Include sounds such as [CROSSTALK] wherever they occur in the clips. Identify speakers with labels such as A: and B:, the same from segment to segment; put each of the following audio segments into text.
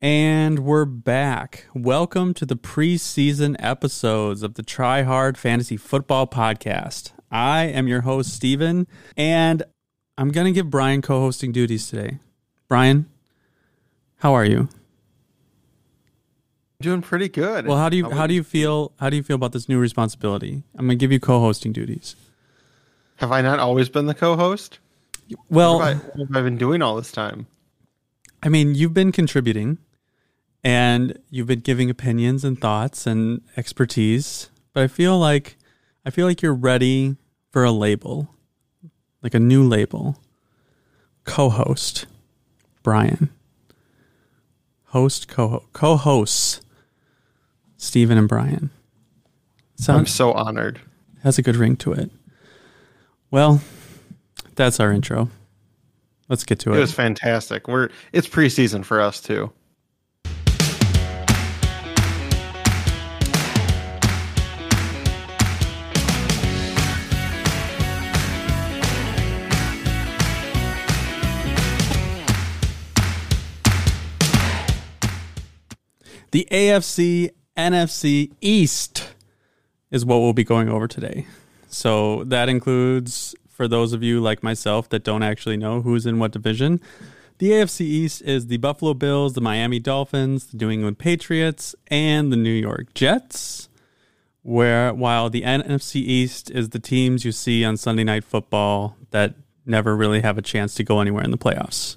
A: And we're back. Welcome to the preseason episodes of the Try Hard Fantasy Football Podcast. I am your host, Steven, and I'm going to give Brian co hosting duties today. Brian, how are you?
B: Doing pretty good.
A: Well, how do you how do you feel how do you feel about this new responsibility? I'm going to give you co-hosting duties.
B: Have I not always been the co-host?
A: Well,
B: what have, I, what have I been doing all this time?
A: I mean, you've been contributing and you've been giving opinions and thoughts and expertise, but I feel like I feel like you're ready for a label. Like a new label. Co-host Brian. Host co co-hosts Stephen and Brian.
B: I'm so honored.
A: Has a good ring to it. Well, that's our intro. Let's get to it.
B: It was fantastic. We're it's preseason for us too.
A: The AFC NFC East is what we'll be going over today. So that includes, for those of you like myself that don't actually know who's in what division, the AFC East is the Buffalo Bills, the Miami Dolphins, the New England Patriots, and the New York Jets. Where while the NFC East is the teams you see on Sunday Night Football that never really have a chance to go anywhere in the playoffs.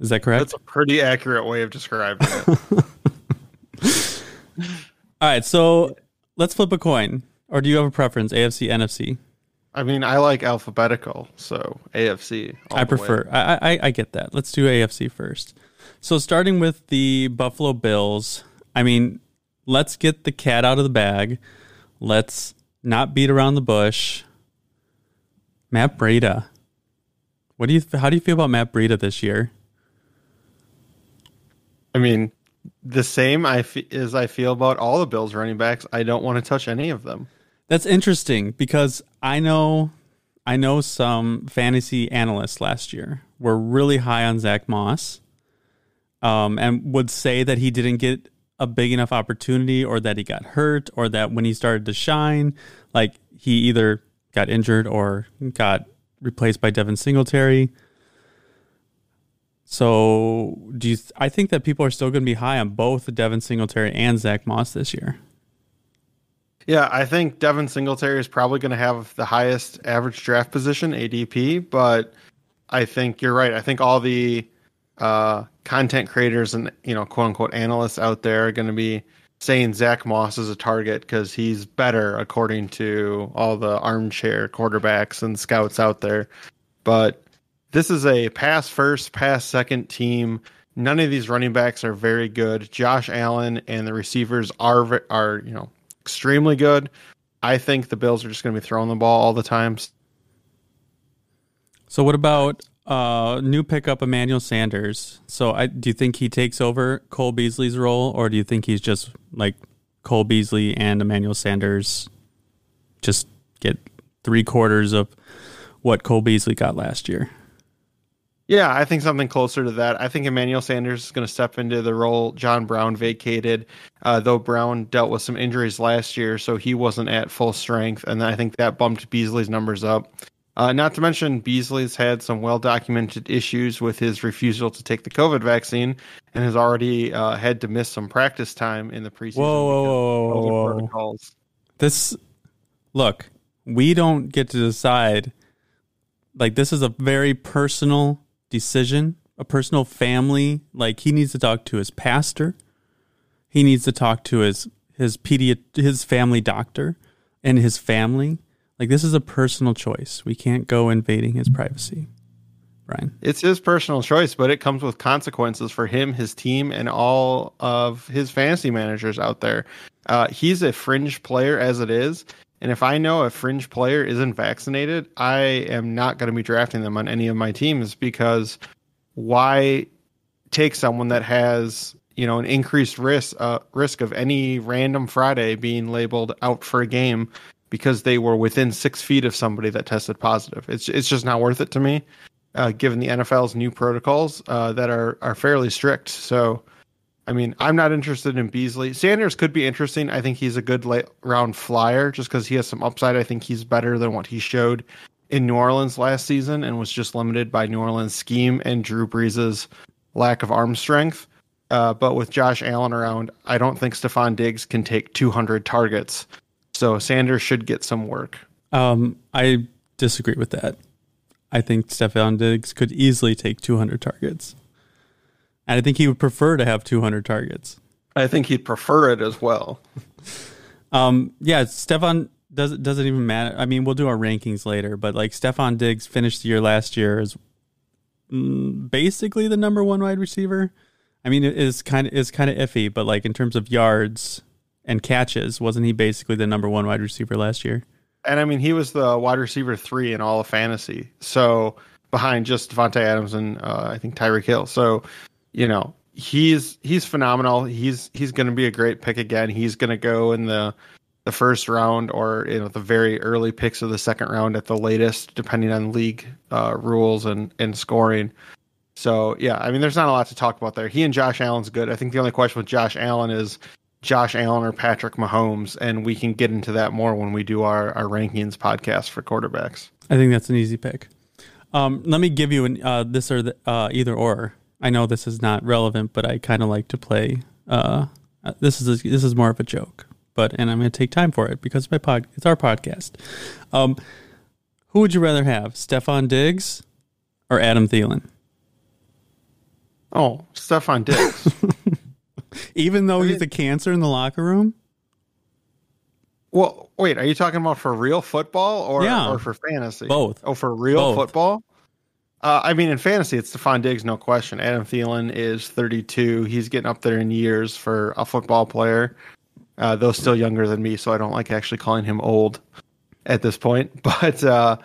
A: Is that correct?
B: That's a pretty accurate way of describing it. [LAUGHS]
A: All right, so let's flip a coin. Or do you have a preference, AFC, NFC?
B: I mean, I like alphabetical, so AFC.
A: I prefer. I, I I get that. Let's do AFC first. So starting with the Buffalo Bills. I mean, let's get the cat out of the bag. Let's not beat around the bush. Matt Breida. What do you? How do you feel about Matt Breida this year?
B: I mean, the same I f- as I feel about all the Bills running backs. I don't want to touch any of them.
A: That's interesting because I know I know some fantasy analysts last year were really high on Zach Moss, um, and would say that he didn't get a big enough opportunity, or that he got hurt, or that when he started to shine, like he either got injured or got replaced by Devin Singletary. So, do you? Th- I think that people are still going to be high on both Devin Singletary and Zach Moss this year.
B: Yeah, I think Devin Singletary is probably going to have the highest average draft position ADP, but I think you're right. I think all the uh, content creators and you know quote unquote analysts out there are going to be saying Zach Moss is a target because he's better according to all the armchair quarterbacks and scouts out there. But this is a pass first, pass second team. None of these running backs are very good. Josh Allen and the receivers are are you know extremely good. I think the Bills are just going to be throwing the ball all the time.
A: So what about uh, new pickup Emmanuel Sanders? So I do you think he takes over Cole Beasley's role, or do you think he's just like Cole Beasley and Emmanuel Sanders just get three quarters of what Cole Beasley got last year?
B: Yeah, I think something closer to that. I think Emmanuel Sanders is going to step into the role John Brown vacated, uh, though Brown dealt with some injuries last year, so he wasn't at full strength, and I think that bumped Beasley's numbers up. Uh, not to mention, Beasley's had some well documented issues with his refusal to take the COVID vaccine and has already uh, had to miss some practice time in the preseason.
A: Whoa, whoa, whoa, whoa, protocols. This, look, we don't get to decide. Like, this is a very personal decision, a personal family. Like he needs to talk to his pastor. He needs to talk to his his pedi- his family doctor and his family. Like this is a personal choice. We can't go invading his privacy. Brian.
B: It's his personal choice, but it comes with consequences for him, his team, and all of his fantasy managers out there. Uh, he's a fringe player as it is. And if I know a fringe player isn't vaccinated, I am not going to be drafting them on any of my teams because why take someone that has you know an increased risk uh, risk of any random Friday being labeled out for a game because they were within six feet of somebody that tested positive? It's it's just not worth it to me. uh, given the NFL's new protocols uh, that are are fairly strict. So, I mean, I'm not interested in Beasley. Sanders could be interesting. I think he's a good late round flyer just because he has some upside. I think he's better than what he showed in New Orleans last season and was just limited by New Orleans scheme and Drew Brees' lack of arm strength. Uh, but with Josh Allen around, I don't think Stefon Diggs can take 200 targets. So Sanders should get some work.
A: Um, I disagree with that. I think Stefon Diggs could easily take 200 targets. And I think he would prefer to have 200 targets.
B: I think he'd prefer it as well.
A: um, yeah, Stefon does doesn't even matter. I mean, we'll do our rankings later, but like Stefon Diggs finished the year last year as mm, basically the number one wide receiver. I mean, it is kind of is kind of iffy, but like in terms of yards and catches, wasn't he basically the number one wide receiver last year?
B: And I mean, he was the wide receiver three in all of fantasy, so behind just Davante Adams and uh, I think Tyreek Hill. So, you know, he's he's phenomenal. He's he's going to be a great pick again. He's going to go in the the first round or you know the very early picks of the second round at the latest, depending on league uh, rules and and scoring. So yeah, I mean, there's not a lot to talk about there. He and Josh Allen's good. I think the only question with Josh Allen is Josh Allen or Patrick Mahomes, and we can get into that more when we do our our rankings podcast for quarterbacks.
A: I think that's an easy pick. Um, let me give you an uh, this or the, uh, either or. I know this is not relevant, but I kind of like to play. Uh, this is a, this is more of a joke but and I'm going to take time for it because my pod it's our podcast. Um, who would you rather have, Stefon Diggs or Adam Thielen?
B: Oh, Stefon Diggs. [LAUGHS]
A: Even though he's a cancer in the locker room.
B: Well, wait, are you talking about for real football or
A: yeah.
B: or for fantasy?
A: Both.
B: Oh, for real
A: Both.
B: football? Uh, I mean, in fantasy, it's Stefon Diggs, no question. Adam Thielen is 32. He's getting up there in years for a football player uh, though still younger than me, so I don't like actually calling him old at this point. [LAUGHS] But uh,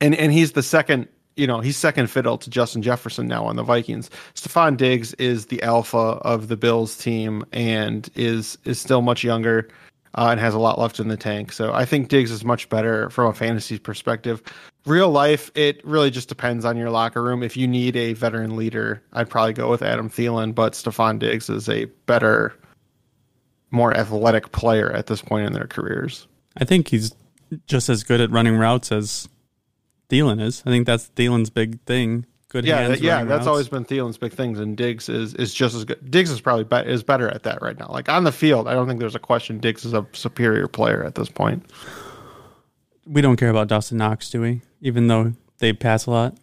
B: and and he's the second, you know, he's second fiddle to Justin Jefferson now on the Vikings. Stefon Diggs is the alpha of the Bills team and is is still much younger uh, and has a lot left in the tank. So I think Diggs is much better from a fantasy perspective. Real life, it really just depends on your locker room. If you need a veteran leader, I'd probably go with Adam Thielen, but Stefon Diggs is a better more athletic player at this point in their careers.
A: I think he's just as good at running routes as Thielen is. I think that's Thielen's big thing. Good
B: yeah,
A: hands.
B: yeah, that's
A: routes.
B: always been Thielen's big things, and Diggs is is just as good. Diggs is probably be- is better at that right now. Like on the field, I don't think there's a question. Diggs is a superior player at this point.
A: We don't care about Dawson Knox, do we? Even though they pass a lot.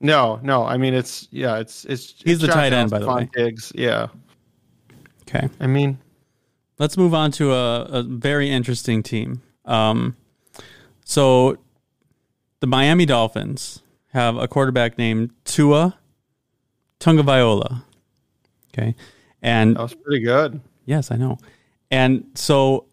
B: No, no. I mean, it's yeah, it's it's.
A: He's
B: it's
A: the
B: Josh
A: tight end, by the way.
B: Diggs, yeah.
A: Okay.
B: I mean,
A: Let's move on to a, a very interesting team. Um, so the Miami Dolphins have a quarterback named Tua Tungaviola. Okay. And
B: that was pretty good.
A: yes, I know. And so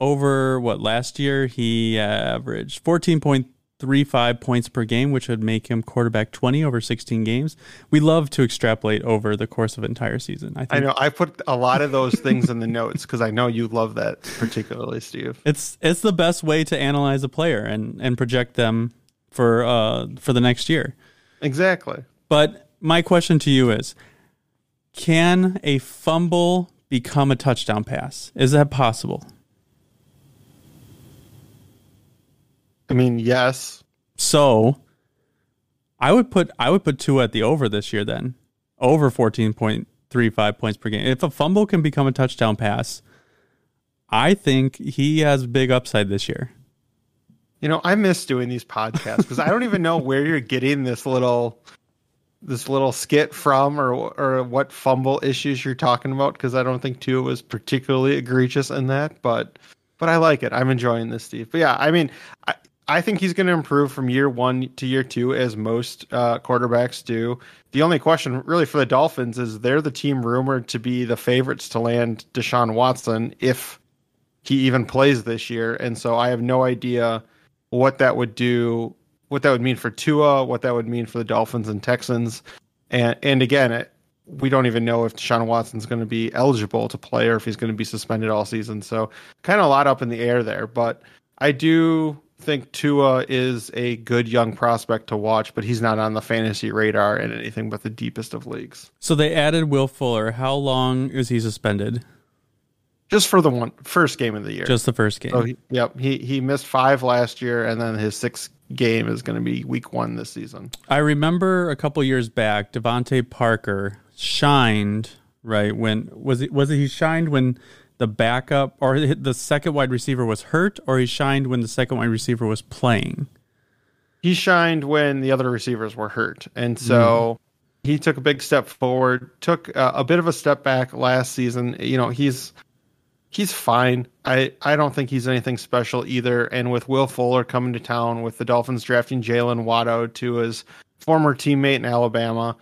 A: over what last year he averaged 14.35 points per game, which would make him quarterback 20 over 16 games. We love to extrapolate over the course of an entire season. I think
B: I know. I put a lot of those things in the notes because I know you love that particularly, Steve.
A: It's it's the best way to analyze a player and and project them for uh for the next year.
B: Exactly.
A: But my question to you is can a fumble become a touchdown pass? Is that possible?
B: I mean, yes.
A: So I would put I would put Tua at the over this year then. Over 14.35 points per game. If a fumble can become a touchdown pass, I think he has big upside this year.
B: You know, I miss doing these podcasts because I don't even know where you're getting this little this little skit from or or what fumble issues you're talking about because I don't think Tua was particularly egregious in that, but but I like it. I'm enjoying this, Steve. But yeah, I mean, I I think he's going to improve from year one to year two as most uh, quarterbacks do. The only question really for the Dolphins is they're the team rumored to be the favorites to land Deshaun Watson if he even plays this year, and so I have no idea what that would do, what that would mean for Tua, what that would mean for the Dolphins and Texans, and and again, it, we don't even know if Deshaun Watson's going to be eligible to play or if he's going to be suspended all season. So kind of a lot up in the air there, but I do think Tua is a good young prospect to watch, but he's not on the fantasy radar in anything but the deepest of leagues.
A: So they added Will Fuller. How long is he suspended?
B: Just for the one first game of the year.
A: Just the first game.
B: So he, yep, he he missed five last year, and then his sixth game is going to be week one this season.
A: I remember a couple years back, DeVante Parker shined right when was it was it he shined when the backup or the second wide receiver was hurt, or he shined when the second wide receiver was playing.
B: He shined when the other receivers were hurt, and so. Mm. He took a big step forward, took uh, a bit of a step back last season. You know, he's he's fine. I, I don't think he's anything special either. And with Will Fuller coming to town, with the Dolphins drafting Jaylen Waddle to his former teammate in Alabama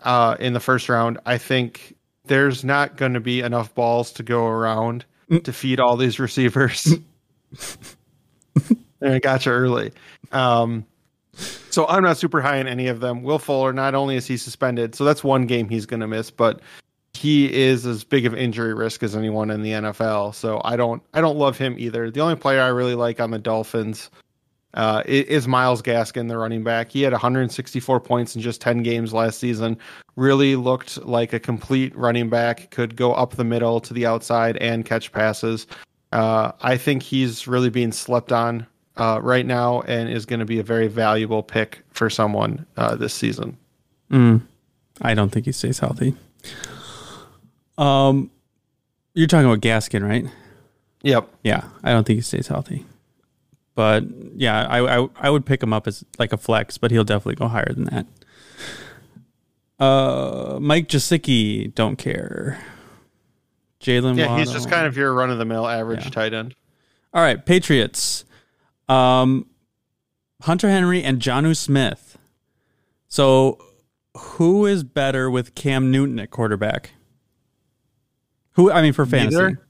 B: uh, in the first round, I think there's not going to be enough balls to go around mm. to feed all these receivers. and I got you early. Um, so I'm not super high on any of them. Will Fuller, not only is he suspended, so that's one game he's going to miss, but he is as big of injury risk as anyone in the NFL. So I don't I don't love him either. The only player I really like on the Dolphins uh, is Myles Gaskin, the running back. He had 164 points in just 10 games last season. Really looked like a complete running back. Could go up the middle to the outside and catch passes. Uh, I think he's really being slept on uh, right now and is going to be a very valuable pick for someone uh, this season.
A: Mm. I don't think he stays healthy. Um, you're talking about Gaskin, right?
B: Yep.
A: Yeah, I don't think he stays healthy. But yeah, I, I I would pick him up as like a flex, but he'll definitely go higher than that. Uh, Mike Gesicki, don't care. Jaylen.
B: Yeah, Waddle. he's just kind of your run of the mill average yeah. tight end.
A: All right, Patriots. Um, Hunter Henry and Jonnu Smith. So, who is better with Cam Newton at quarterback? Who I mean for fantasy. Neither.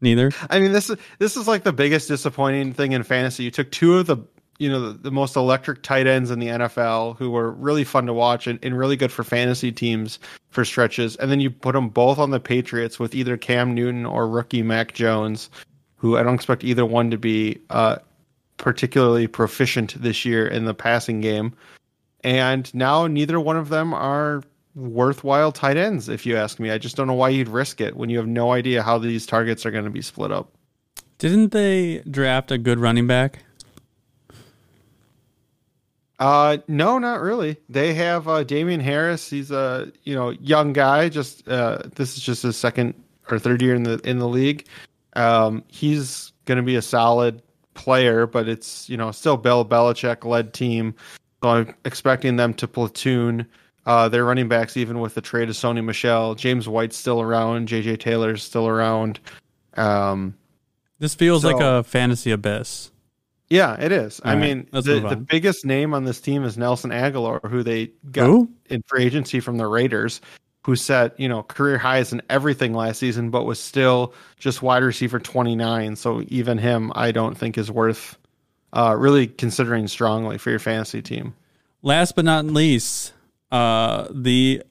A: Neither. [LAUGHS]
B: I mean this is this is like the biggest disappointing thing in fantasy. You took two of the you know the, the most electric tight ends in the NFL who were really fun to watch and, and really good for fantasy teams for stretches, and then you put them both on the Patriots with either Cam Newton or rookie Mac Jones, who I don't expect either one to be uh, particularly proficient this year in the passing game. And now neither one of them are worthwhile tight ends, if you ask me. I just don't know why you'd risk it when you have no idea how these targets are going to be split up.
A: Didn't they draft a good running back?
B: Uh, no, not really. They have uh, Damien Harris. He's a you know young guy. Just uh, this is just his second or third year in the in the league. Um, he's going to be a solid player, but it's you know still Bill Belichick led team. So I'm expecting them to platoon uh, their running backs, even with the trade of Sony Michel, James White's still around, JJ Taylor's still around. Um,
A: this feels so, like a fantasy abyss.
B: Yeah, it is. All I right, mean, the, the biggest name on this team is Nelson Agholor, who they got who? in free agency from the Raiders, who set you know career highs in everything last season, but was still just wide receiver twenty nine. So even him, I don't think is worth uh, really considering strongly for your fantasy team.
A: Last but not least, uh, the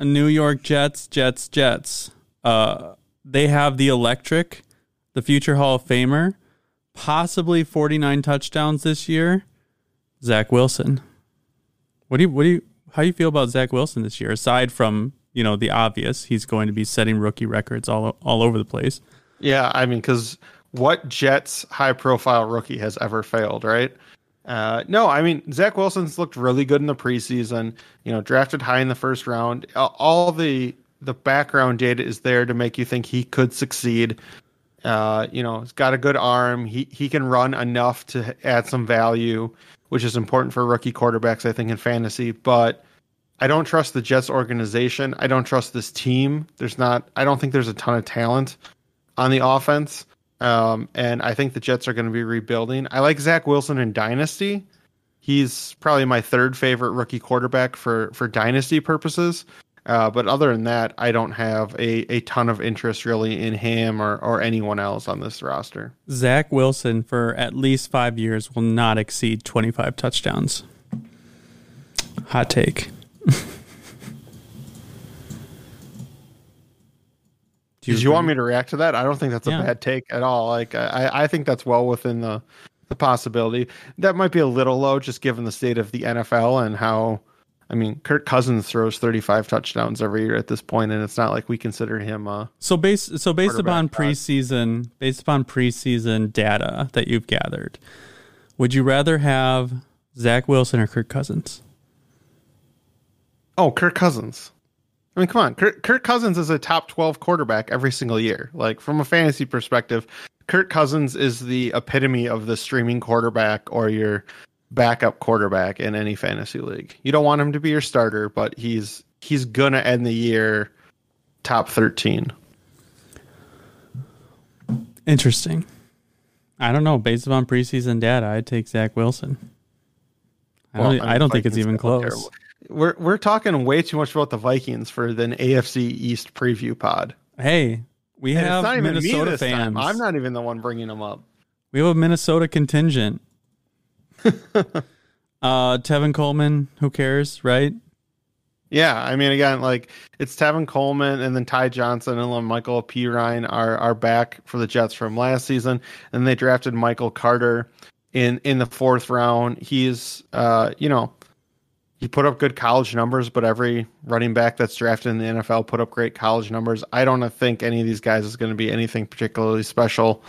A: New York Jets, Jets, Jets. Uh, they have the electric, the future Hall of Famer, possibly 49 touchdowns this year. Zach Wilson. What do you, what do you, how do you feel about Zach Wilson this year? Aside from, you know, the obvious, he's going to be setting rookie records all, all over the place.
B: Yeah. I mean, cause what Jets high profile rookie has ever failed, right? Uh, no, I mean Zach Wilson's looked really good in the preseason. You know, drafted high in the first round. All the the background data is there to make you think he could succeed. Uh, you know, he's got a good arm. He he can run enough to add some value, which is important for rookie quarterbacks, I think, in fantasy. But I don't trust the Jets organization. I don't trust this team. There's not. I don't think there's a ton of talent on the offense. Um, and I think the Jets are going to be rebuilding. I like Zach Wilson in Dynasty. He's probably my third favorite rookie quarterback for for Dynasty purposes. Uh, but other than that, I don't have a, a ton of interest really in him or, or anyone else on this roster.
A: Zach Wilson for at least five years will not exceed 25 touchdowns. Hot take. [LAUGHS]
B: Did you want me to react to that? I don't think that's a yeah. bad take at all. Like I, I think that's well within the the possibility. That might be a little low, just given the state of the NFL and how. I mean, Kirk Cousins throws 35 touchdowns every year at this point, and it's not like we consider him. Uh,
A: so based so based upon preseason based upon preseason data that you've gathered, would you rather have Zach Wilson or Kirk Cousins?
B: oh, Kirk Cousins. I mean, come on, Kirk, Kirk Cousins is a top 12 quarterback every single year. Like from a fantasy perspective, Kirk Cousins is the epitome of the streaming quarterback or your backup quarterback in any fantasy league. You don't want him to be your starter, but he's he's gonna end the year top 13.
A: Interesting. I don't know. Based upon preseason data, I'd take Zach Wilson. I don't.
B: Well, I mean,
A: I don't think it's even close.
B: terrible. We're we're talking way too much about the Vikings for an AFC East preview pod.
A: Hey, we
B: And
A: have
B: not
A: Minnesota fans.
B: time. I'm not even the one bringing them up.
A: We have a Minnesota contingent. [LAUGHS] uh, Tevin Coleman. Who cares, right?
B: Yeah, I mean, again, like it's Tevin Coleman and then Ty Johnson and then La'Mical Perine are are back for the Jets from last season, and they drafted Michael Carter in in the fourth round. He's, uh, you know, he put up good college numbers, but every running back that's drafted in the NFL put up great college numbers. I don't think any of these guys is going to be anything particularly special.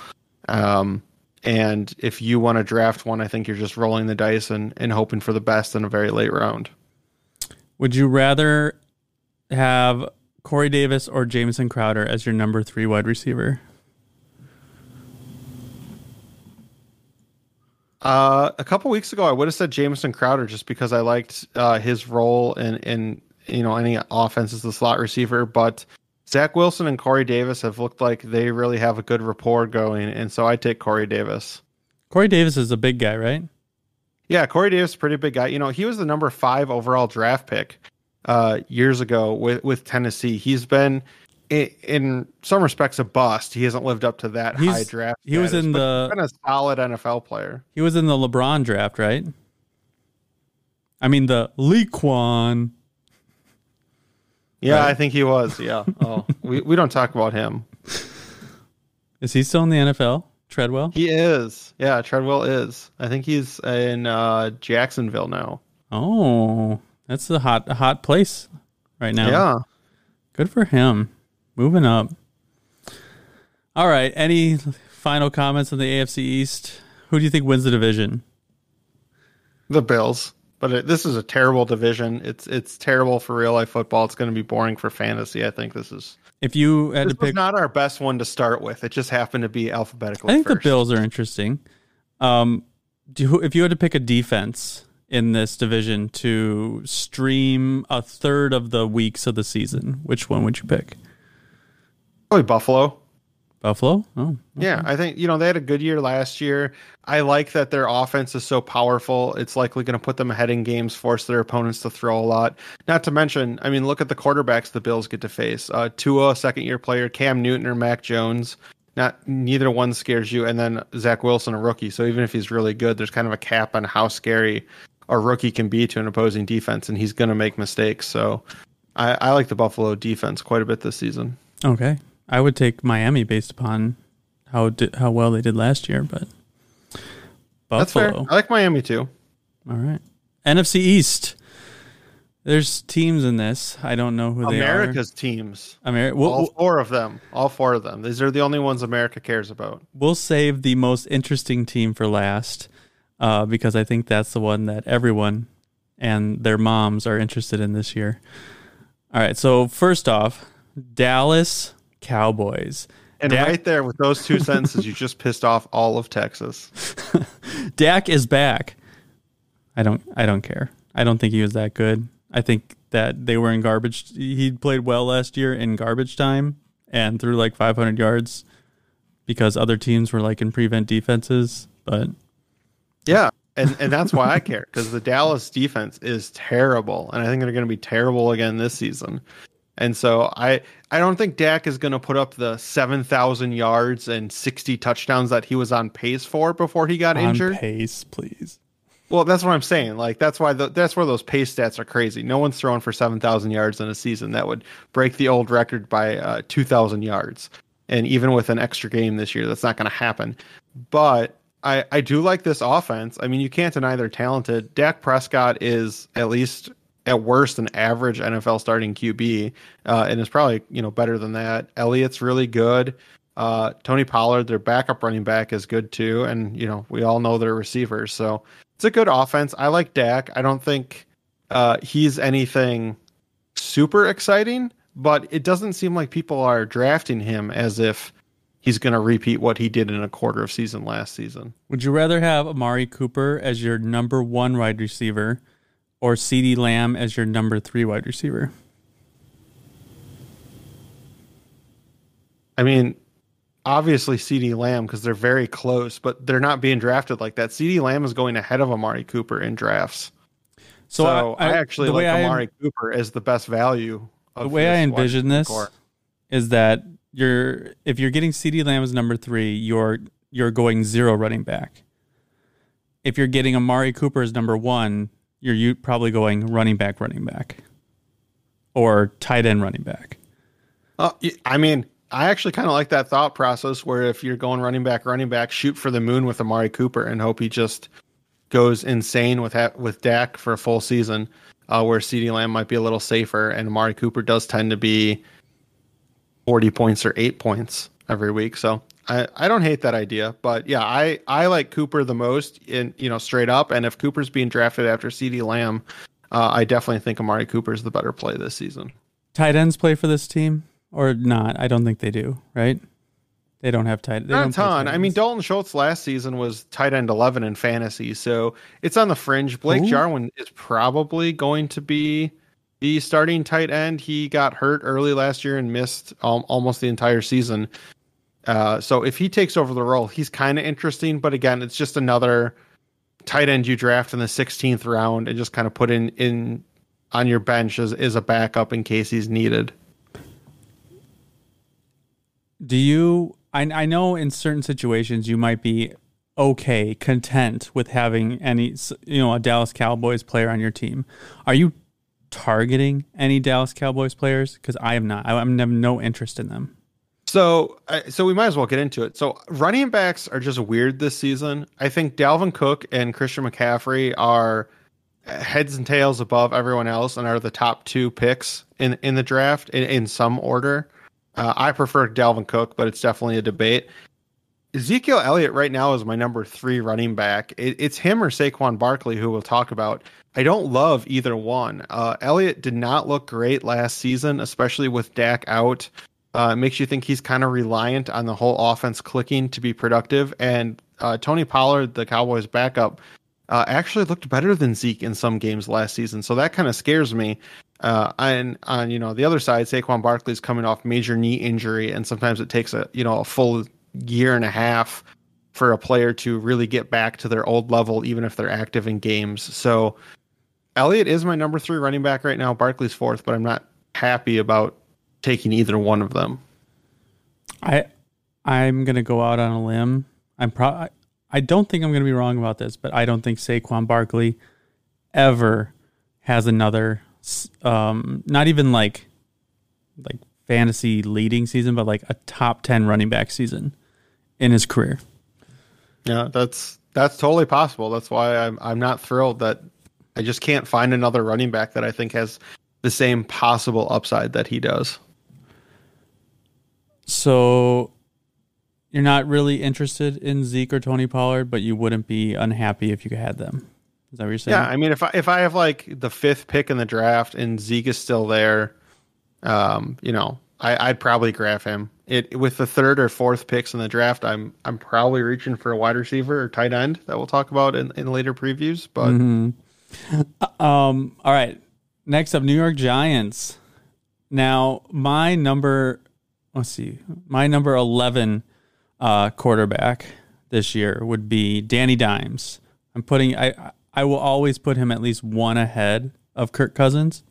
B: Um, and if you want to draft one, I think you're just rolling the dice and, and hoping for the best in a very late round.
A: Would you rather have Corey Davis or Jamison Crowder as your number three wide receiver?
B: Uh, a couple weeks ago, I would have said Jamison Crowder just because I liked uh, his role in, in you know any offense as the slot receiver. But Zach Wilson and Corey Davis have looked like they really have a good rapport going, and so I take Corey Davis.
A: Corey Davis is a big guy, right?
B: Yeah, Corey Davis, is a pretty big guy. You know, he was the number five overall draft pick uh, years ago with with Tennessee. He's been in, in some respects a bust. He hasn't lived up to that
A: He's-
B: high draft.
A: he was
B: status,
A: in the-
B: been a solid NFL player.
A: He was in the LeBron draft, right? I mean the Laquon.
B: Yeah,
A: Right.
B: I think he was. Yeah. [LAUGHS] Oh, we, we don't talk about him.
A: Is he still in the NFL? Treadwell?
B: He is. Yeah, Treadwell is. I think he's in uh, Jacksonville now.
A: Oh, that's a hot a hot place right now.
B: Yeah.
A: Good for him. Moving up. All right. Any final comments on the AFC East? Who do you think wins the division?
B: The Bills. But it, this is a terrible division. It's it's terrible for real life football. It's going to be boring for fantasy. I think this is
A: If you had to pick,
B: not our best one to start with. It just happened to be alphabetical.
A: I think the. Bills are interesting. Um, do if you had to pick a defense in this division to stream a third of the weeks of the season, which one would you pick?
B: Probably Buffalo.
A: Buffalo? Oh,
B: Yeah, I think you know they had a good year last year. I like that their offense is so powerful. It's likely going to put them ahead in games, force their opponents to throw a lot. Not to mention, I mean, look at the quarterbacks the Bills get to face. Uh, Tua, second year player, Cam Newton or Mac Jones. Not neither one scares you, and then Zach Wilson, a rookie. So even if he's really good, there's kind of a cap on how scary a rookie can be to an opposing defense, and he's going to make mistakes. So I, I like the Buffalo defense quite a bit this season.
A: Okay, I would take Miami based upon how di- how well they did last year, but
B: That's fair.
A: Buffalo.
B: I like Miami too.
A: All right, NFC East. There's teams in this. I don't know who they
B: America's teams.
A: are. Ameri-
B: all
A: we'll,
B: four of them. All four of them. These are the only ones America cares about.
A: we'll save the most interesting team for last uh, because I think that's the one that everyone and their moms are interested in this year. All right, so first off, Dallas Cowboys.
B: And
A: Dak-
B: right there with those two sentences, you just pissed off all of Texas. [LAUGHS]
A: Dak is back. I don't I don't care. I don't think he was that good. I think that they were in garbage. He played well last year in garbage time and threw like 500 yards because other teams were like in prevent defenses. But
B: Yeah. And and that's why I care because the Dallas defense is terrible, and I think they're going to be terrible again this season. And so I I don't think Dak is going to put up the seven thousand yards and sixty touchdowns that he was on pace for before he got
A: on
B: injured.
A: pace, please.
B: Well, that's what I'm saying. Like that's why the, that's where those pace stats are crazy. No one's throwing for seven thousand yards in a season. That would break the old record by uh, two thousand yards. And even with an extra game this year, that's not going to happen. But I, I do like this offense. I mean, you can't deny they're talented. Dak Prescott is at least at worst an average NFL starting QB, uh, and is probably you know better than that. Elliott's really good. Uh, Tony Pollard, their backup running back, is good too, and you know we all know their receivers, so it's a good offense. I like Dak. I don't think uh, he's anything super exciting, but it doesn't seem like people are drafting him as if he's going to repeat what he did in a quarter of season last season.
A: Would you rather have Amari Cooper as your number one wide receiver or CeeDee Lamb as your number three wide receiver?
B: I mean, obviously CeeDee Lamb because they're very close, but they're not being drafted like that. CeeDee Lamb is going ahead of Amari Cooper in drafts. So, so I, I, actually like Amari I, Cooper as the best value.
A: the way I envision this core. is that you're if you're getting CeeDee Lamb as number three, you're you're going zero running back. If you're getting Amari Cooper as number one, you're you probably going running back, running back, or tight end running back.
B: Uh, I mean, I actually kind of like that thought process where if you're going running back, running back, shoot for the moon with Amari Cooper and hope he just goes insane with ha- with Dak for a full season. Uh, where CeeDee Lamb might be a little safer, and Amari Cooper does tend to be 40 points or eight points every week. So I, I don't hate that idea, but yeah, I, I like Cooper the most in, you know, straight up. And if Cooper's being drafted after CeeDee Lamb, uh, I definitely think Amari Cooper is the better play this season.
A: Tight ends play for this team or not? I don't think they do, right? They don't have tight. They
B: Not a ton. I mean, Dalton Schultz last season was tight end eleven in fantasy, so it's on the fringe. Blake Ooh. Jarwin is probably going to be the starting tight end. He got hurt early last year and missed um, almost the entire season. Uh, so if he takes over the role, he's kind of interesting. But again, it's just another tight end you draft in the 16th round and just kind of put in in on your bench as, as a backup in case he's needed.
A: Do you? I I know in certain situations you might be okay, content with having any you know a Dallas Cowboys player on your team. Are you targeting any Dallas Cowboys players? Because I am not. I, I have no interest in them.
B: So, so we might as well get into it. So, running backs are just weird this season. I think Dalvin Cook and Christian McCaffrey are heads and tails above everyone else and are the top two picks in in the draft in, in some order. Uh, I prefer Dalvin Cook, but it's definitely a debate. Ezekiel Elliott right now is my number three running back. It, it's him or Saquon Barkley, who we'll talk about. I don't love either one. Uh, Elliott did not look great last season, especially with Dak out. Uh, it makes you think he's kind of reliant on the whole offense clicking to be productive. And uh, Tony Pollard, the Cowboys' backup, uh, actually looked better than Zeke in some games last season. So that kind of scares me. Uh, and on you know the other side, Saquon Barkley's coming off major knee injury, and sometimes it takes a you know a full year and a half for a player to really get back to their old level, even if they're active in games. So Elliott is my number three running back right now. Barkley's fourth, but I'm not happy about taking either one of them.
A: I I'm gonna go out on a limb. I'm pro. I don't think I'm gonna be wrong about this, but I don't think Saquon Barkley ever has another, um, not even like like fantasy leading season, but like a top ten running back season in his career.
B: Yeah, that's that's totally possible. That's why I'm I'm not thrilled that I just can't find another running back that I think has the same possible upside that he does.
A: So you're not really interested in Zeke or Tony Pollard, but you wouldn't be unhappy if you had them. Is that what you're saying?
B: Yeah, I mean, if I if I have like the fifth pick in the draft and Zeke is still there, um, you know, I, would probably grab him. It with the third or fourth picks in the draft, I'm I'm probably reaching for a wide receiver or tight end that we'll talk about in, in later previews. But
A: mm-hmm. um, all right, next up, New York Giants. Now, my number, let's see, my number eleven uh, quarterback this year would be Danny Dimes. I'm putting I I will always put him at least one ahead of Kirk Cousins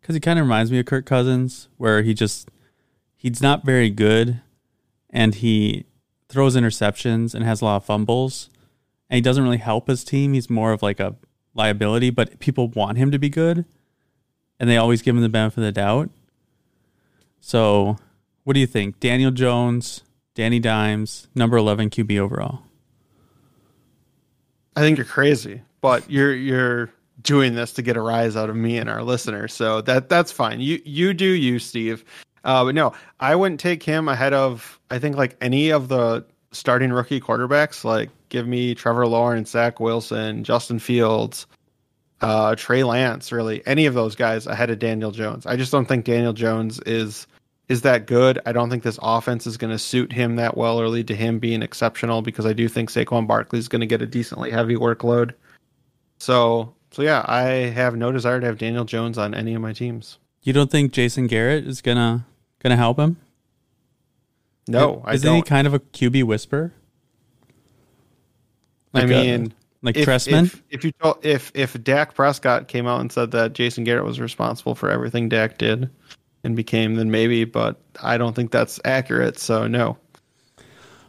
A: because he kind of reminds me of Kirk Cousins, where he just he's not very good and he throws interceptions and has a lot of fumbles and he doesn't really help his team. He's more of like a liability, but people want him to be good and they always give him the benefit of the doubt. So, what do you think? Daniel Jones, Danny Dimes, number 11 QB overall.
B: I think you're crazy, but you're you're doing this to get a rise out of me and our listeners. So that that's fine. You you do you, Steve. Uh, but no, I wouldn't take him ahead of I think like any of the starting rookie quarterbacks. Like give me Trevor Lawrence, Zach Wilson, Justin Fields, uh, Trey Lance, really any of those guys ahead of Daniel Jones. I just don't think Daniel Jones is is that good. I don't think this offense is going to suit him that well or lead to him being exceptional because I do think Saquon Barkley is going to get a decently heavy workload. So so yeah, I have no desire to have Daniel Jones on any of my teams.
A: You don't think Jason Garrett is gonna gonna help him?
B: No,
A: I Isn't
B: don't.
A: he kind of a QB whisper?
B: Like I mean,
A: a, like if, Trestman.
B: If, if you told, if if Dak Prescott came out and said that Jason Garrett was responsible for everything Dak did and became, then maybe. But I don't think that's accurate. So no.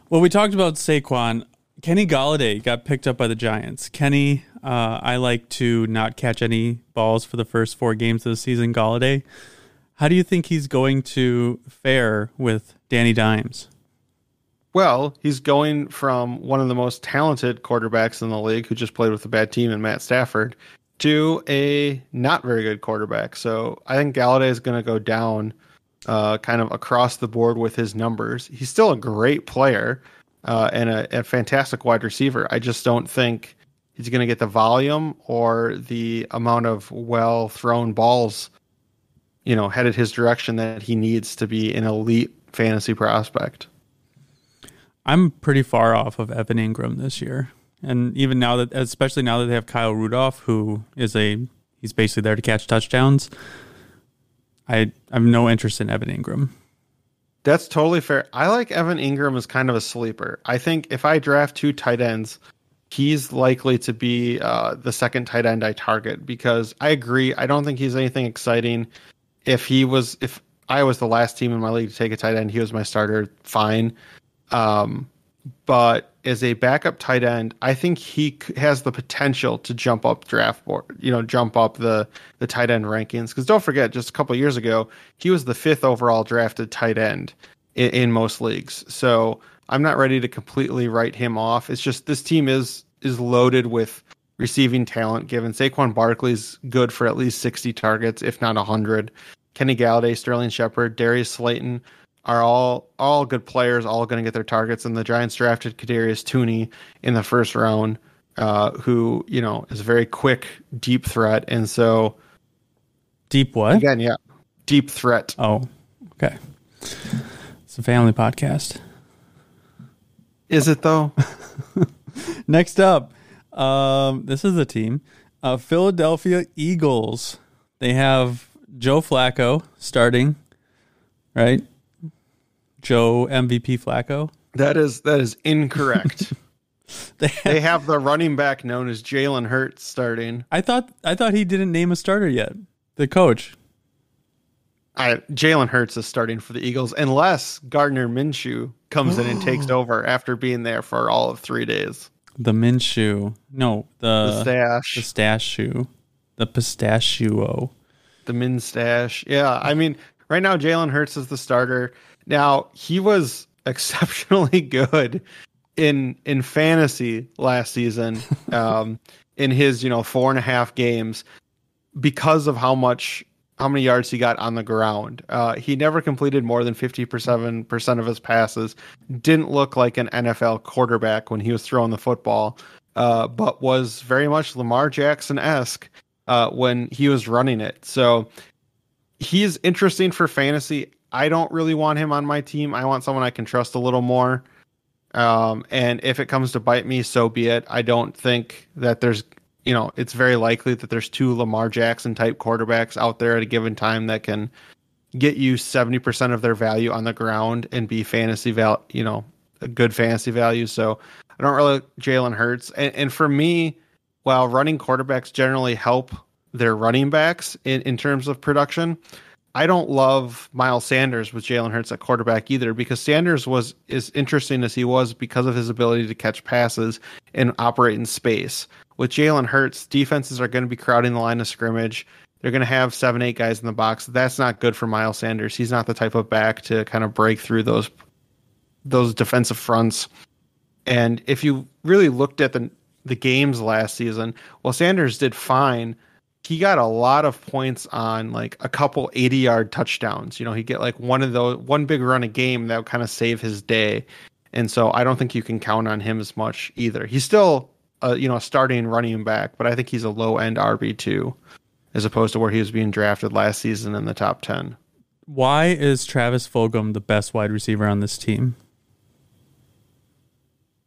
A: Well, we talked about Saquon. Kenny Golladay got picked up by the Giants. Kenny, uh, I like to not catch any balls for the first four games of the season. Golladay, how do you think he's going to fare with Danny Dimes?
B: Well, he's going from one of the most talented quarterbacks in the league who just played with a bad team in Matt Stafford to a not very good quarterback. So I think Golladay is going to go down uh, kind of across the board with his numbers. He's still a great player uh, and a, a, fantastic wide receiver. I just don't think he's going to get the volume or the amount of well thrown balls, you know, headed his direction that he needs to be an elite fantasy prospect.
A: I'm pretty far off of Evan Engram this year. And even now that, especially now that they have Kyle Rudolph, who is a, he's basically there to catch touchdowns. I, I have no interest in Evan Engram.
B: That's totally fair. I like Evan Engram as kind of a sleeper. I think if I draft two tight ends, he's likely to be uh, the second tight end I target because I agree. I don't think he's anything exciting. If he was, if I was the last team in my league to take a tight end, he was my starter. Fine. Um, but as a backup tight end, I think he has the potential to jump up draft board, you know, jump up the the tight end rankings. Because don't forget, just a couple years ago, he was the fifth overall drafted tight end in, in, most leagues. So I'm not ready to completely write him off. It's just this team is is loaded with receiving talent. Given Saquon Barkley's good for at least 60 targets, if not 100. Kenny Golladay, Sterling Shepard, Darius Slayton are all all good players, all going to get their targets. And the Giants drafted Kadarius Toney in the first round, uh, who you know is a very quick, deep threat. And so,
A: deep what
B: again? Yeah, deep threat.
A: Oh, okay. It's a family podcast.
B: Is it though? [LAUGHS]
A: Next up, um, this is the team, uh, Philadelphia Eagles. They have Joe Flacco starting, right? Joe MVP Flacco?
B: That is that is incorrect. [LAUGHS] they, have, they have the running back known as Jalen Hurts starting.
A: I thought I thought he didn't name a starter yet. The coach.
B: I Jalen Hurts is starting for the Eagles unless Gardner Minshew comes in and takes [GASPS] over after being there for all of three days.
A: The Minshew, no, the,
B: the stash,
A: the stash shoe, the pistachio,
B: the min stash. Yeah, I mean, right now Jalen Hurts is the starter. Now he was [LAUGHS] exceptionally good in in fantasy last season, [LAUGHS] um, in his you know four and a half games, because of how much how many yards he got on the ground. Uh, he never completed more than 57% of his passes. Didn't look like an NFL quarterback when he was throwing the football, uh, but was very much Lamar Jackson esque uh, when he was running it. So he's interesting for fantasy. I don't really want him on my team. I want someone I can trust a little more. Um, and if it comes to bite me, so be it. I don't think that there's, you know, it's very likely that there's two Lamar Jackson type quarterbacks out there at a given time that can get you 70% of their value on the ground and be fantasy val, you know, a good fantasy value. So I don't really Jalen Hurts. And, and for me, while running quarterbacks generally help their running backs in, in terms of production, I don't love Miles Sanders with Jalen Hurts at quarterback either because Sanders was as interesting as he was because of his ability to catch passes and operate in space. With Jalen Hurts, defenses are going to be crowding the line of scrimmage. They're going to have seven, eight guys in the box. That's not good for Miles Sanders. He's not the type of back to kind of break through those those defensive fronts. And if you really looked at the the games last season, well, Sanders did fine. He got a lot of points on like a couple 80 yard touchdowns. You know, he get like one of those, one big run a game that would kind of save his day. And so I don't think you can count on him as much either. He's still, a, you know, a starting running back, but I think he's a low end RB2 as opposed to where he was being drafted last season in the top 10.
A: Why is Travis Fulgham the best wide receiver on this team?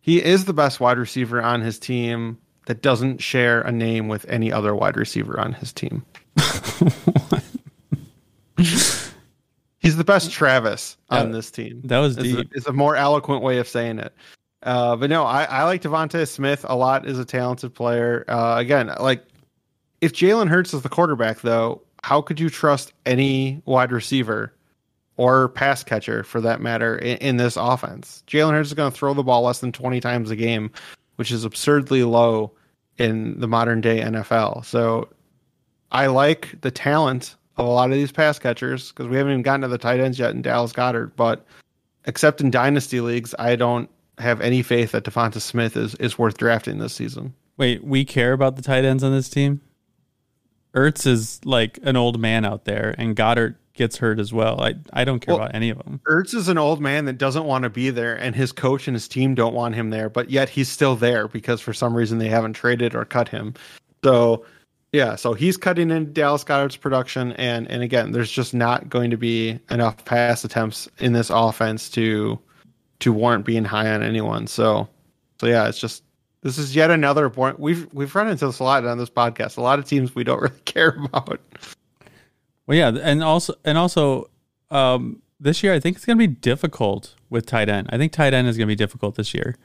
B: He is the best wide receiver on his team that doesn't share a name with any other wide receiver on his team. [LAUGHS] He's the best Travis on this team.
A: That was
B: Is
A: deep.
B: a, is a more eloquent way of saying it. Uh, but no, I, I like DeVonta Smith a lot as a talented player. Uh, again, like if Jalen Hurts is the quarterback, though, how could you trust any wide receiver or pass catcher for that matter in, in this offense? Jalen Hurts is going to throw the ball less than 20 times a game, which is absurdly low in the modern day NFL. So I like the talent of a lot of these pass catchers because we haven't even gotten to the tight ends yet in Dallas Goedert. But except in dynasty leagues, I don't have any faith that Devonta Smith is, is worth drafting this season.
A: Wait, we care about the tight ends on this team? Ertz is like an old man out there, and Goedert gets hurt as well. I, I don't care
B: Well,
A: about any of them.
B: Ertz is an old man that doesn't want to be there, and his coach and his team don't want him there, but yet he's still there because for some reason they haven't traded or cut him. So, yeah, so he's cutting in Dallas Goedert's production, and and again, there's just not going to be enough pass attempts in this offense to to warrant being high on anyone. So, so yeah, it's just this is yet another point. We've we've run into this a lot on this podcast. A lot of teams we don't [LAUGHS] really care about.
A: Well, yeah, and also and also um, this year I think it's going to be difficult with tight end. I think tight end is going to be difficult this year.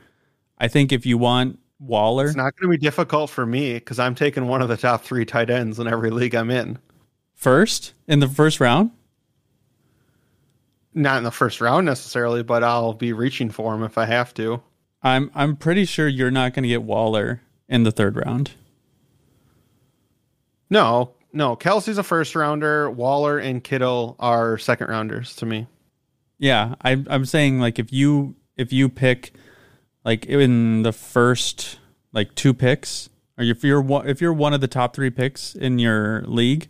A: I think if you want Waller,
B: It's not going to be difficult for me because I'm taking one of the top three tight ends in every league I'm in.
A: first in the first round,
B: Not in the first round necessarily, but I'll be reaching for him if I have to.
A: I'm I'm pretty sure you're not going to get Waller in the third round.
B: No, no. Kelce's a first rounder. Waller and Kittle are second rounders to me.
A: Yeah, I, I'm saying like if you if you pick like in the first like two picks, or if you're one, if you're one of the top three picks in your league,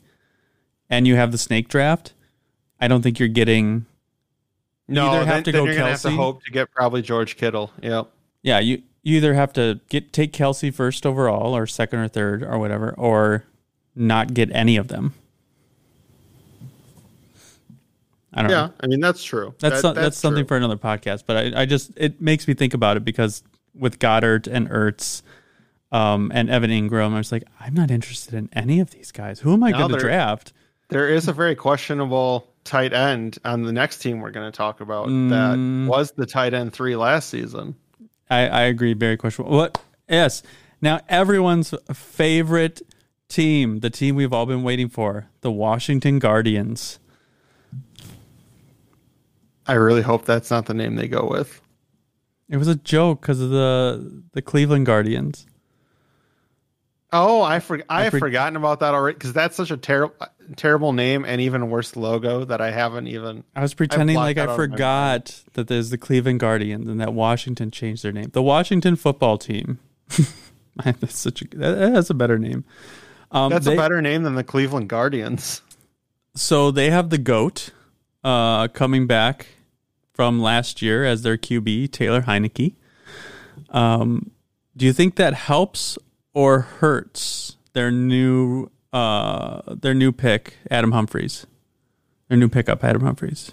A: and you have the snake draft, I don't think you're getting.
B: No, you
A: either
B: then,
A: have to
B: then
A: go
B: you're gonna have to hope to get probably George Kittle. Yep.
A: Yeah, you you either have to get take Kelsey first overall, or second or third, or whatever, or not get any of them. I don't know.
B: Yeah, I mean that's true.
A: That's
B: That-
A: some- that's, something
B: true.
A: for another podcast. But I, I just it makes me think about it because with Goedert and Ertz, um, and Evan Engram, I was like, I'm not interested in any of these guys. Who am I
B: No,
A: going to draft?
B: There is a very questionable tight end on the next team we're going to talk about
A: Mm.
B: that was the tight end three last season.
A: I, I agree. Very questionable. What? Yes. Now everyone's favorite team, the team we've all been waiting for, the Washington Guardians.
B: I really hope that's not the name they go with.
A: It was a joke because of the the Cleveland Guardians.
B: Oh, I for, I,
A: I
B: have
A: for-
B: forgotten about that already because that's such a terrible terrible name and even worse logo that I haven't even.
A: I was pretending
B: blocked
A: like I
B: out of my
A: forgot that there's the Cleveland Guardians and that Washington changed their name. The Washington football team. [LAUGHS] that's such a that, that's a better name. Um,
B: That's
A: they-
B: a better name than the Cleveland Guardians.
A: So they have the goat uh, coming back from last year as their QB, Taylor Heinicke. Um, do you think that helps or hurts their new uh, their new pick, Adam Humphries? Their new pickup, Adam Humphries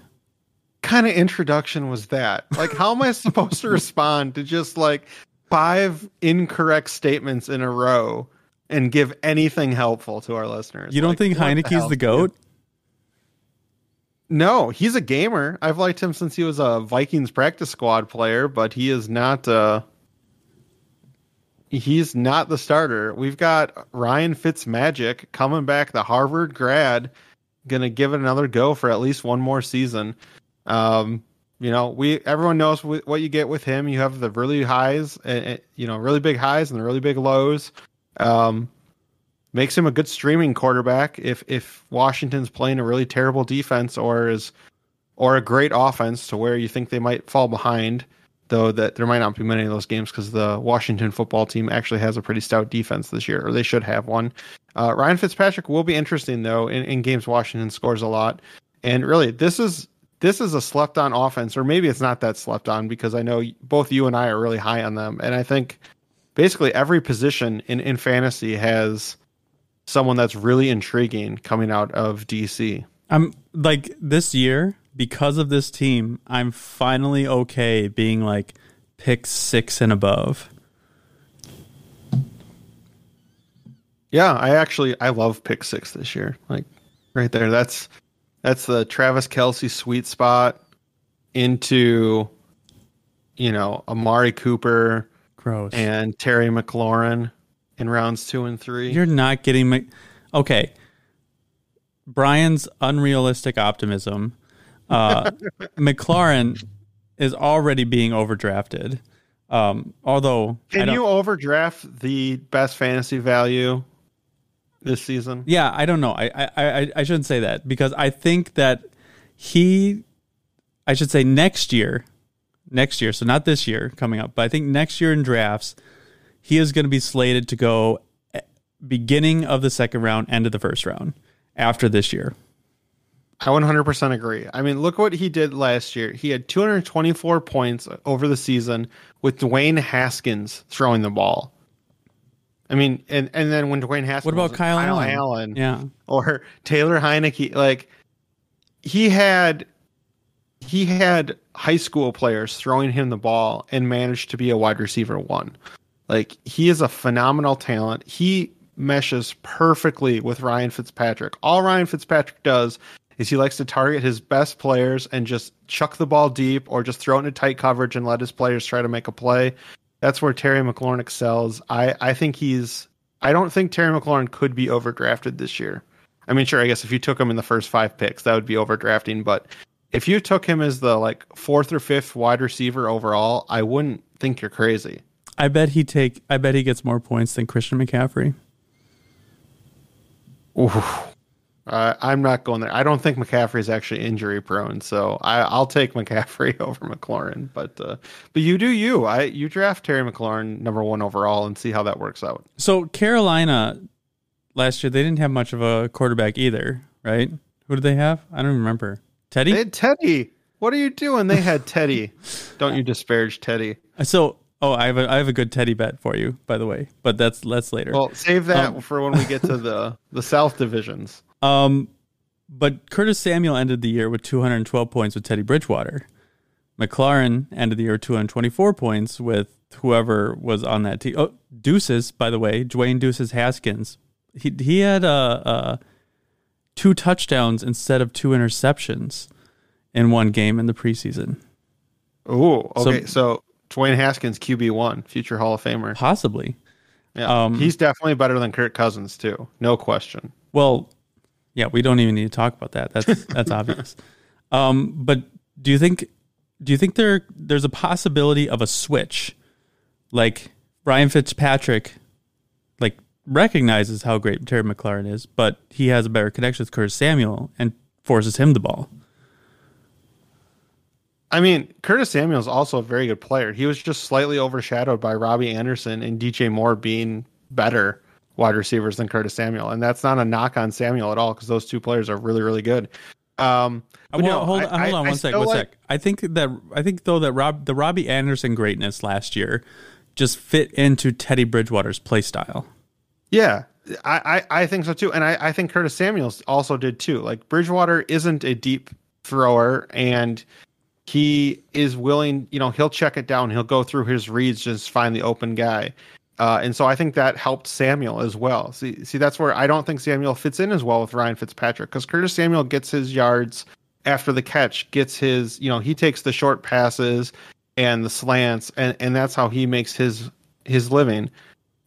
B: kind of introduction was that? Like, how am I [LAUGHS] supposed to respond to just like five incorrect statements in a row and give anything helpful to our listeners?
A: You don't
B: Like,
A: think Heinicke's
B: hell,
A: the goat?
B: dude? No, he's a gamer. I've liked him since he was a Vikings practice squad player, but he is not. Uh, he's not the starter. We've got Ryan Fitzmagic coming back, the Harvard grad, gonna give it another go for at least one more season. Um, you know, we everyone knows what you get with him. You have the really highs, uh, you know, really big highs and the really big lows. Um, makes him a good streaming quarterback if if Washington's playing a really terrible defense or is or a great offense to where you think they might fall behind. though that there might not be many of those games because the Washington football team actually has a pretty stout defense this year, or they should have one. Uh, Ryan Fitzpatrick will be interesting though in, in games Washington scores a lot, and really this is this is a slept on offense, or maybe it's not that slept on because I know both you and I are really high on them, and I think basically every position in in fantasy has someone that's really intriguing coming out of DC.
A: I'm like this year because of this team. I'm finally okay being like pick six and above.
B: Yeah, I actually I love pick six this year. Like right there, that's that's the Travis Kelce sweet spot into you know Amari Cooper,
A: gross,
B: and Terry McLaurin in rounds two and three.
A: You're not getting. Okay, Brian's unrealistic optimism. Uh, [LAUGHS] McLaurin is already being overdrafted. Um, although,
B: can you overdraft the best fantasy value this season?
A: Yeah, I don't know. I, I, I, I shouldn't say that because I think that he, I should say next year, next year. So not this year coming up, but I think next year in drafts, he is going to be slated to go eh, beginning of the second round, end of the first round after this year.
B: I 100% agree. I mean, look what he did last year. He had 224 points over the season with Dwayne Haskins throwing the ball. I mean, and and then when Dwayne Haskins,
A: what about Kyle,
B: Kyle
A: Allen?
B: Allen?
A: Yeah,
B: or Taylor Heinicke, like he had he had high school players throwing him the ball and managed to be a wide receiver one. Like he is a phenomenal talent. He meshes perfectly with Ryan Fitzpatrick. All Ryan Fitzpatrick does is he likes to target his best players and just chuck the ball deep or just throw it into tight coverage and let his players try to make a play. That's where Terry McLaurin excels. I, I think he's I don't think Terry McLaurin could be overdrafted this year. I mean, sure, I guess if you took him in the first five picks, that would be overdrafting. But if you took him as the like fourth or fifth wide receiver overall, I wouldn't think you're crazy.
A: I bet he take. I bet he gets more points than Christian McCaffrey.
B: Ooh, uh, I'm not going there. I don't think McCaffrey is actually injury prone, so I, will take McCaffrey [LAUGHS] over McLaurin. But uh, but you do you. I you draft Terry McLaurin number one overall and see how that works out.
A: So Carolina last year they didn't have much of a quarterback either, right? Who did they have? I don't remember. Teddy.
B: They had Teddy. What are you doing? They had Teddy. [LAUGHS] don't you disparage Teddy?
A: So Oh, I have a I have a good teddy bet for you, by the way, but that's that's later.
B: Well, save that um, for when we get to the [LAUGHS] the South divisions.
A: Um, but Curtis Samuel ended the year with 212 points with Teddy Bridgewater. McLaurin ended the year 224 points with whoever was on that team. Oh, Deuces, by the way, Dwayne Deuces Haskins. He he had a. uh, two touchdowns instead of two interceptions in one game in the preseason.
B: Oh, okay. So, so Dwayne Haskins, QB one, future Hall of Famer,
A: possibly.
B: Yeah, um, he's definitely better than Kirk Cousins too, no question.
A: Well, yeah, we don't even need to talk about that. That's [LAUGHS] that's obvious. Um, but do you think do you think there there's a possibility of a switch, like Brian Fitzpatrick, like recognizes how great Terry McLaurin is, but he has a better connection with Curtis Samuel and forces him the ball.
B: I mean, Curtis Samuel is also a very good player. He was just slightly overshadowed by Robbie Anderson and DJ Moore being better wide receivers than Curtis Samuel, and that's not a knock on Samuel at all because those two players are really, really good. Um,
A: well, no, hold, I, hold on I, one sec, one like, sec. I think that I think though that Rob the Robbie Anderson greatness last year just fit into Teddy Bridgewater's play style.
B: Yeah, I, I, I think so too, and I, I think Curtis Samuels also did too. Like Bridgewater isn't a deep thrower, and he is willing, you know, he'll check it down. He'll go through his reads, just find the open guy. Uh, and so I think that helped Samuel as well. See, see, that's where I don't think Samuel fits in as well with Ryan Fitzpatrick because Curtis Samuel gets his yards after the catch, gets his, you know, he takes the short passes and the slants, and and that's how he makes his his living.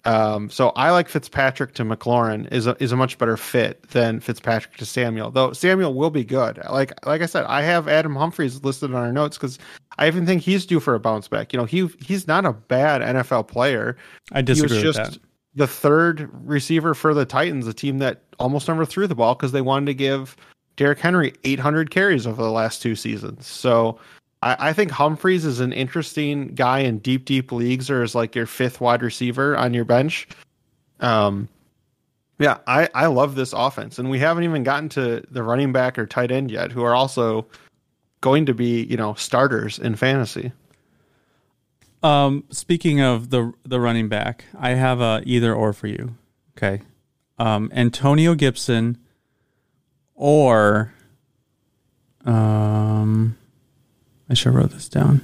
B: Um, so I like Fitzpatrick to McLaurin is a is a much better fit than Fitzpatrick to Samuel. Though Samuel will be good. Like like I said, I have Adam Humphries listed on our notes because I even think he's due for a bounce back. You know, he he's not a bad NFL player.
A: I disagree he was just that.
B: The third receiver for the Titans, a team that almost never threw the ball because they wanted to give Derrick Henry 800 carries over the last two seasons. So I, I think Humphries is an interesting guy in deep, deep leagues, or is like your fifth wide receiver on your bench. Um, yeah, I, I love this offense, and we haven't even gotten to the running back or tight end yet, who are also going to be you know starters in fantasy.
A: Um, speaking of the the running back, I have a either or for you. Okay, um, Antonio Gibson or um, I should have wrote this down.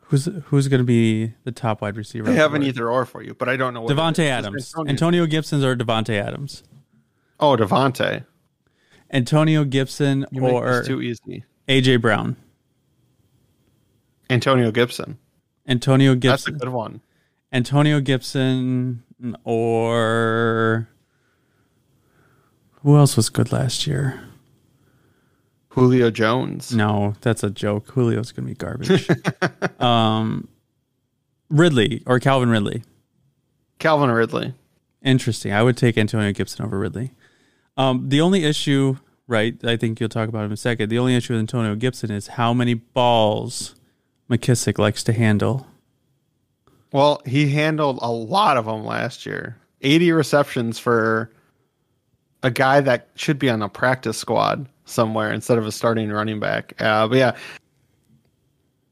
A: Who's who's going to be the top wide receiver?
B: I have an either or for you, but I don't know. what
A: Davante Adams, Antonio. Antonio Gibson's or Davante Adams.
B: Oh, Davante.
A: Antonio Gibson
B: You
A: or
B: too easy.
A: AJ Brown.
B: Antonio Gibson.
A: Antonio Gibson.
B: That's a good one.
A: Antonio Gibson or who else was good last year?
B: Julio Jones.
A: No, that's a joke. Julio's gonna be garbage. [LAUGHS] um, Ridley or Calvin Ridley.
B: Calvin Ridley.
A: Interesting. I would take Antonio Gibson over Ridley. Um, the only issue, right? I think you'll talk about in a second. The only issue with Antonio Gibson is how many balls McKissic likes to handle.
B: Well, he handled a lot of them last year. 80 receptions for a guy that should be on a practice squad somewhere instead of a starting running back. Uh, but yeah,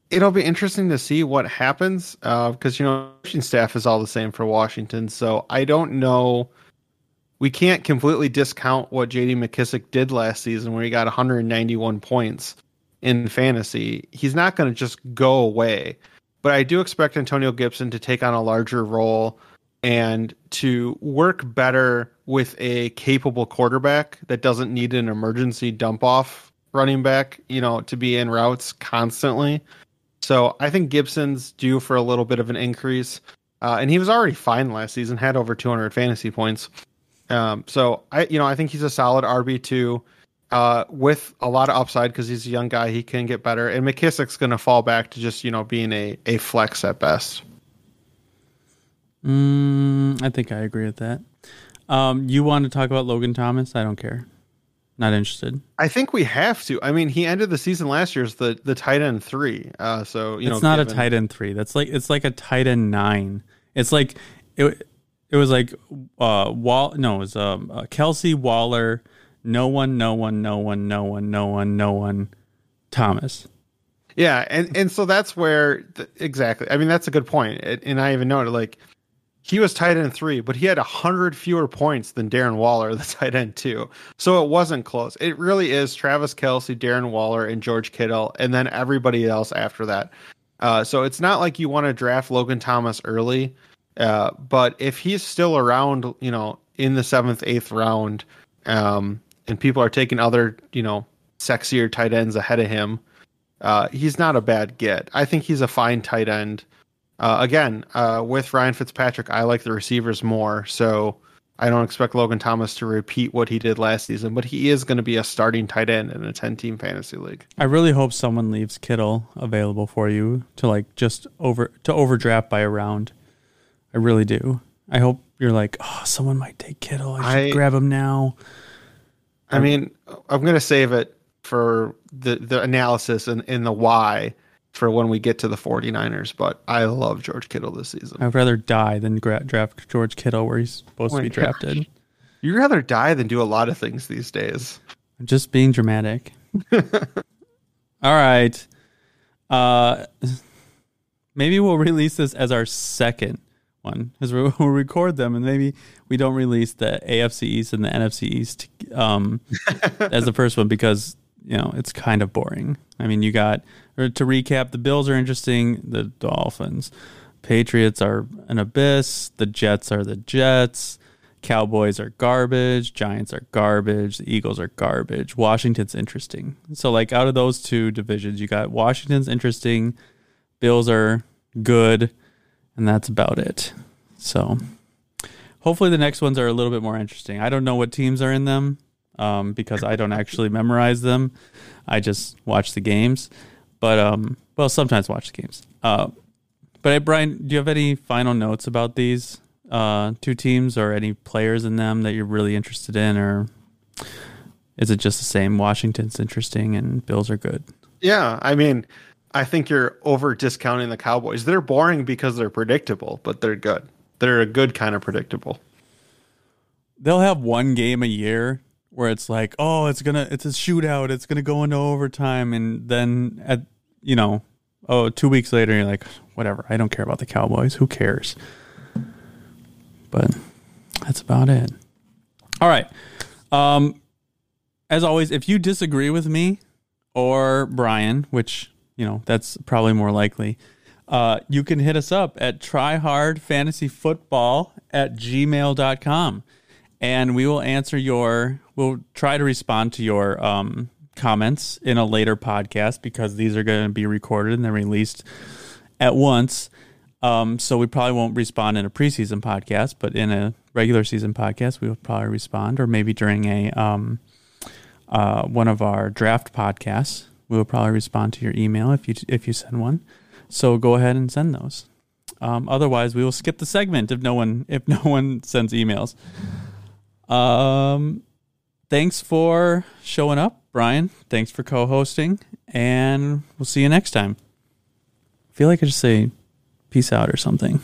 B: it'll be interesting to see what happens because, you know, coaching staff is all the same for Washington. So I don't know. We can't completely discount what JD McKissic did last season where he got 191 points in fantasy. He's not going to just go away. But I do expect Antonio Gibson to take on a larger role and to work better with a capable quarterback that doesn't need an emergency dump off running back, you know, to be in routes constantly. So I think Gibson's due for a little bit of an increase. Uh, and he was already fine last season, had over 200 fantasy points. Um, so I, you know, I think he's a solid RB two, uh, with a lot of upside because he's a young guy. He can get better, and McKissic's going to fall back to just you know being a a flex at best.
A: Mm, I think I agree with that. Um, you want to talk about Logan Thomas? I don't care. Not interested.
B: I think we have to. I mean, he ended the season last year as the the tight end three. Uh, so you
A: it's
B: know,
A: not
B: given-
A: a tight end three. That's like it's like a tight end nine. It's like it. It was like uh Wall. No, it was um uh, Kelce Waller. No one. No one. No one. No one. No one. No one. Thomas.
B: Yeah, and and so that's where th- exactly. I mean, that's a good point. It, and I even noted like he was tight end three, but he had a hundred fewer points than Darren Waller, [LAUGHS] the tight end two. So it wasn't close. It really is Travis Kelce, Darren Waller, and George Kittle, and then everybody else after that. Uh, so it's not like you want to draft Logan Thomas early, uh, but if he's still around, you know, in the seventh, eighth round, um, and people are taking other, you know, sexier tight ends ahead of him, uh, he's not a bad get. I think he's a fine tight end. Uh, again, uh, with Ryan Fitzpatrick, I like the receivers more, so I don't expect Logan Thomas to repeat what he did last season, but he is going to be a starting tight end in a 10 team fantasy league.
A: I really hope someone leaves Kittle available for you to like just over to overdraft by a round. I really do. I hope you're like, oh, someone might take Kittle. I should
B: I-
A: grab him now.
B: I mean, I'm going to save it for the, the analysis and, and the why for when we get to the 49ers, but I love George Kittle this season.
A: I'd rather die than gra- draft George Kittle where he's supposed
B: Oh
A: to be
B: gosh.
A: drafted.
B: You'd rather die than do a lot of things these days.
A: I'm just being dramatic. [LAUGHS] All right. Uh, maybe we'll release this as our second one because [LAUGHS] we'll record them and maybe we don't release the AFC East and the NFC East um, [LAUGHS] as the first one because you know it's kind of boring. I mean, you got or to recap: the Bills are interesting, the Dolphins, Patriots are an abyss, the Jets are the Jets. Cowboys are garbage, Giants are garbage, the Eagles are garbage. Washington's interesting. So like out of those two divisions, you got Washington's interesting, Bills are good, and that's about it. So hopefully the next ones are a little bit more interesting. I don't know what teams are in them um, because I don't actually memorize them. I just watch the games. But um, well, sometimes watch the games. Uh, but hey, Brian, do you have any final notes about these uh, two teams or any players in them that you're really interested in, or is it just the same? Washington's interesting and Bills are good.
B: Yeah, I mean, I think you're over discounting the Cowboys. They're boring because they're predictable, but they're good. They're a good kind of predictable.
A: They'll have one game a year where it's like, oh, it's gonna, it's a shootout, it's gonna go into overtime, and then at, you know, oh, two weeks later, you're like, whatever, I don't care about the Cowboys. Who cares? But that's about it. All right. Um, as always, if you disagree with me or Brian, which you know that's probably more likely, uh, you can hit us up at tryhardfantasyfootball at gmail.com and we will answer your we'll try to respond to your um, comments in a later podcast because these are going to be recorded and then released at once. Um, so we probably won't respond in a preseason podcast but in a regular season podcast we will probably respond or maybe during a um, uh, one of our draft podcasts we will probably respond to your email if you if you send one. So go ahead and send those. Um, otherwise we will skip the segment if no one if no one [LAUGHS] sends emails um, thanks for showing up, Brian. Thanks for co-hosting, and we'll see you next time. I feel like I just say peace out or something.